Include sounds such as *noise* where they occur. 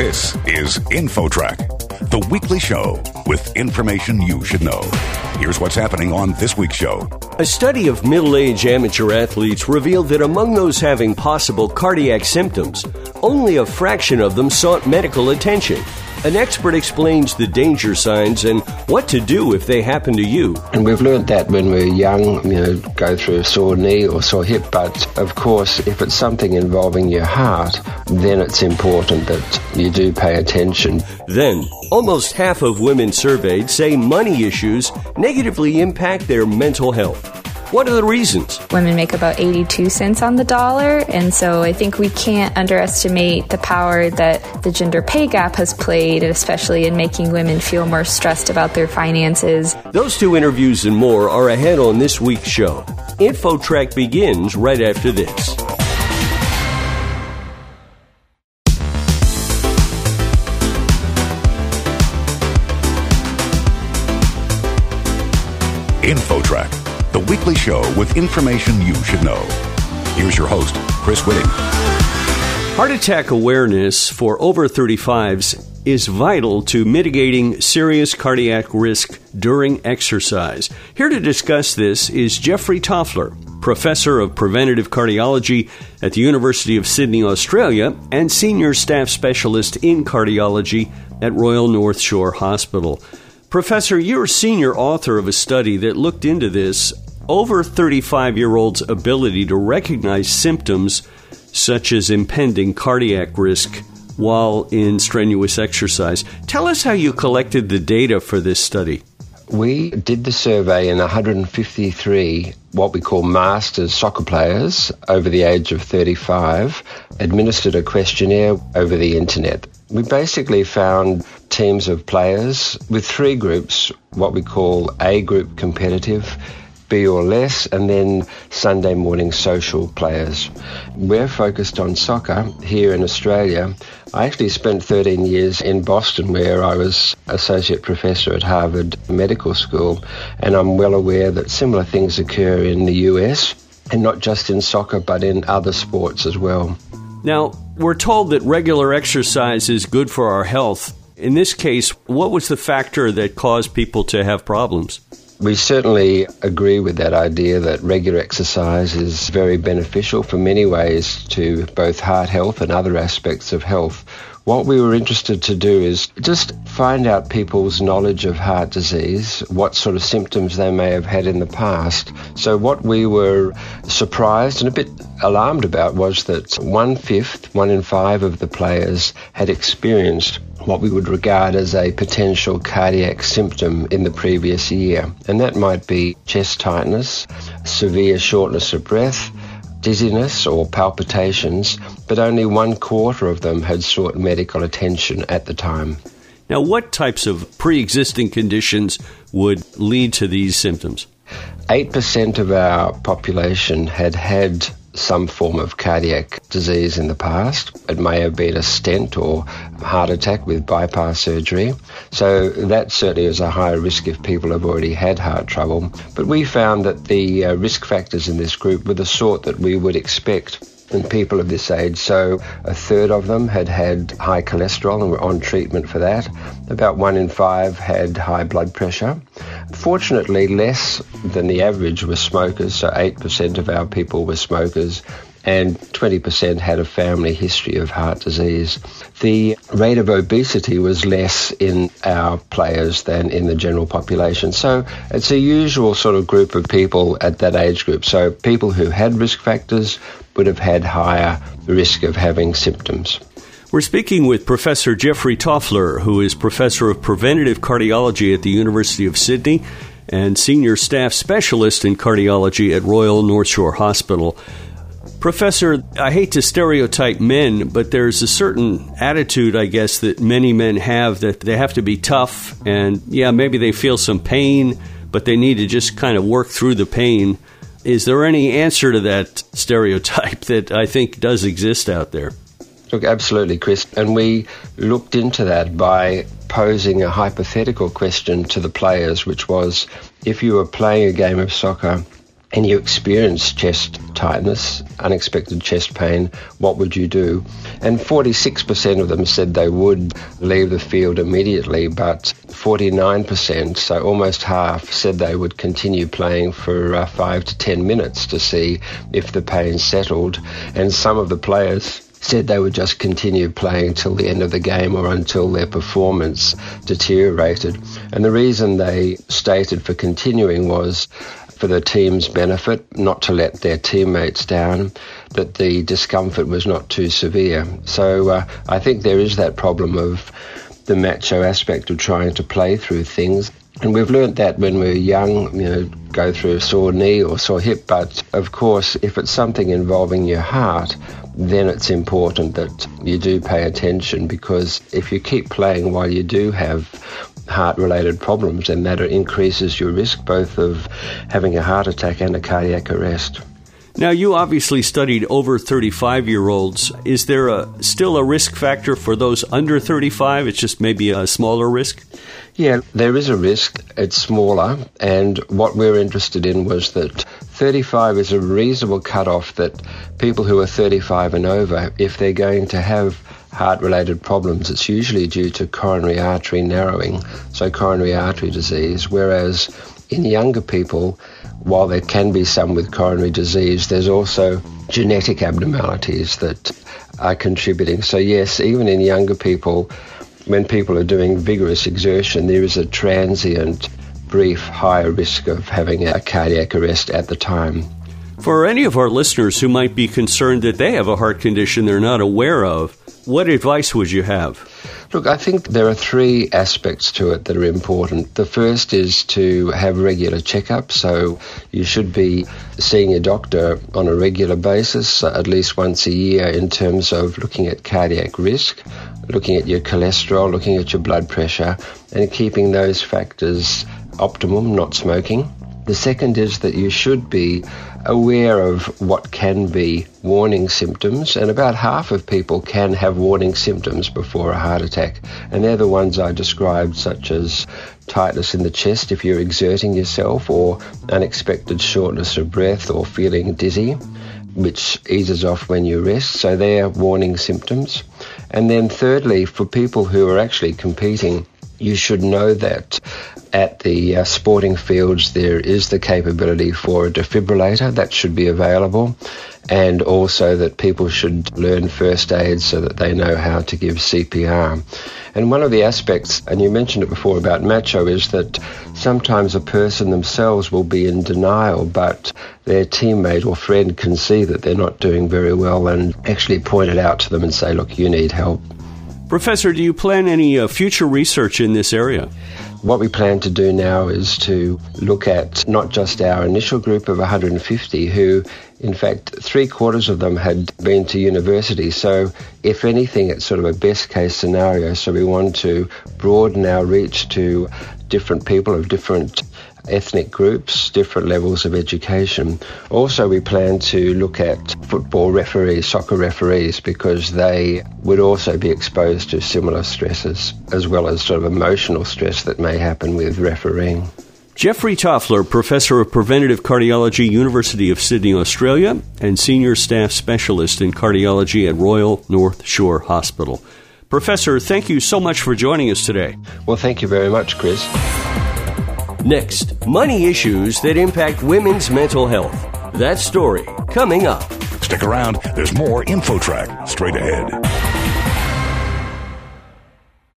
This is InfoTrack, the weekly show with information you should know. Here's what's happening on this week's show. A study of middle aged amateur athletes revealed that among those having possible cardiac symptoms, only a fraction of them sought medical attention. An expert explains the danger signs and what to do if they happen to you. And we've learned that when we're young, you know, go through a sore knee or sore hip. But of course, if it's something involving your heart, then it's important that you do pay attention. Then, almost half of women surveyed say money issues negatively impact their mental health. What are the reasons? Women make about 82 cents on the dollar, and so I think we can't underestimate the power that the gender pay gap has played, especially in making women feel more stressed about their finances. Those two interviews and more are ahead on this week's show. InfoTrack begins right after this. InfoTrack the weekly show with information you should know. Here's your host, Chris Whitting. Heart attack awareness for over 35s is vital to mitigating serious cardiac risk during exercise. Here to discuss this is Geoffrey Tofler, professor of preventative cardiology at the University of Sydney, Australia, and senior staff specialist in cardiology at Royal North Shore Hospital. Professor, you're a senior author of a study that looked into this over 35 year olds' ability to recognize symptoms such as impending cardiac risk while in strenuous exercise. Tell us how you collected the data for this study. We did the survey in 153 what we call masters soccer players over the age of 35, administered a questionnaire over the internet. We basically found teams of players with three groups, what we call A group competitive, B or less, and then Sunday morning social players. We're focused on soccer here in Australia. I actually spent 13 years in Boston where I was associate professor at Harvard Medical School, and I'm well aware that similar things occur in the US, and not just in soccer, but in other sports as well. Now, we're told that regular exercise is good for our health. In this case, what was the factor that caused people to have problems? We certainly agree with that idea that regular exercise is very beneficial for many ways to both heart health and other aspects of health. What we were interested to do is just find out people's knowledge of heart disease, what sort of symptoms they may have had in the past. So, what we were surprised and a bit alarmed about was that one fifth, one in five of the players had experienced what we would regard as a potential cardiac symptom in the previous year. And that might be chest tightness, severe shortness of breath, dizziness or palpitations, but only one quarter of them had sought medical attention at the time. Now, what types of pre existing conditions would lead to these symptoms? 8% of our population had had some form of cardiac disease in the past. It may have been a stent or heart attack with bypass surgery. So that certainly is a higher risk if people have already had heart trouble. But we found that the uh, risk factors in this group were the sort that we would expect in people of this age. So a third of them had had high cholesterol and were on treatment for that. About one in five had high blood pressure. Fortunately, less than the average were smokers, so 8% of our people were smokers and 20% had a family history of heart disease. The rate of obesity was less in our players than in the general population. So it's a usual sort of group of people at that age group. So people who had risk factors would have had higher risk of having symptoms. We're speaking with Professor Geoffrey Tofler, who is Professor of Preventative Cardiology at the University of Sydney and Senior Staff Specialist in Cardiology at Royal North Shore Hospital. Professor, I hate to stereotype men, but there's a certain attitude, I guess, that many men have that they have to be tough and, yeah, maybe they feel some pain, but they need to just kind of work through the pain. Is there any answer to that stereotype *laughs* that I think does exist out there? Look, absolutely, Chris. And we looked into that by posing a hypothetical question to the players, which was if you were playing a game of soccer and you experience chest tightness, unexpected chest pain, what would you do? And 46% of them said they would leave the field immediately, but 49%, so almost half, said they would continue playing for uh, 5 to 10 minutes to see if the pain settled. And some of the players said they would just continue playing till the end of the game or until their performance deteriorated. And the reason they stated for continuing was for the team's benefit, not to let their teammates down, that the discomfort was not too severe. So uh, I think there is that problem of the macho aspect of trying to play through things. And we've learnt that when we're young, you know, go through a sore knee or sore hip. But of course, if it's something involving your heart, then it's important that you do pay attention because if you keep playing while you do have heart related problems, and that increases your risk both of having a heart attack and a cardiac arrest. Now, you obviously studied over 35 year olds. Is there a, still a risk factor for those under 35? It's just maybe a smaller risk? Yeah, there is a risk. It's smaller. And what we're interested in was that 35 is a reasonable cutoff that people who are 35 and over, if they're going to have heart related problems, it's usually due to coronary artery narrowing, so coronary artery disease. Whereas in younger people, while there can be some with coronary disease, there's also genetic abnormalities that are contributing. So, yes, even in younger people, when people are doing vigorous exertion, there is a transient, brief, higher risk of having a cardiac arrest at the time. For any of our listeners who might be concerned that they have a heart condition they're not aware of, what advice would you have? Look, I think there are three aspects to it that are important. The first is to have regular checkups. So you should be seeing a doctor on a regular basis, uh, at least once a year, in terms of looking at cardiac risk, looking at your cholesterol, looking at your blood pressure, and keeping those factors optimum, not smoking. The second is that you should be aware of what can be warning symptoms, and about half of people can have warning symptoms before a heart attack. And they're the ones I described, such as tightness in the chest if you're exerting yourself, or unexpected shortness of breath, or feeling dizzy, which eases off when you rest. So they're warning symptoms. And then, thirdly, for people who are actually competing, you should know that at the uh, sporting fields there is the capability for a defibrillator that should be available and also that people should learn first aid so that they know how to give CPR. And one of the aspects, and you mentioned it before about macho, is that sometimes a person themselves will be in denial, but their teammate or friend can see that they're not doing very well and actually point it out to them and say, look, you need help. Professor, do you plan any uh, future research in this area? What we plan to do now is to look at not just our initial group of 150 who in fact, three quarters of them had been to university. So, if anything, it's sort of a best case scenario. So, we want to broaden our reach to different people of different ethnic groups, different levels of education. Also, we plan to look at football referees, soccer referees, because they would also be exposed to similar stresses, as well as sort of emotional stress that may happen with refereeing. Geoffrey Tofler, Professor of Preventative Cardiology, University of Sydney, Australia, and Senior Staff Specialist in Cardiology at Royal North Shore Hospital. Professor, thank you so much for joining us today. Well, thank you very much, Chris. Next, money issues that impact women's mental health. That story coming up. Stick around, there's more InfoTrack straight ahead.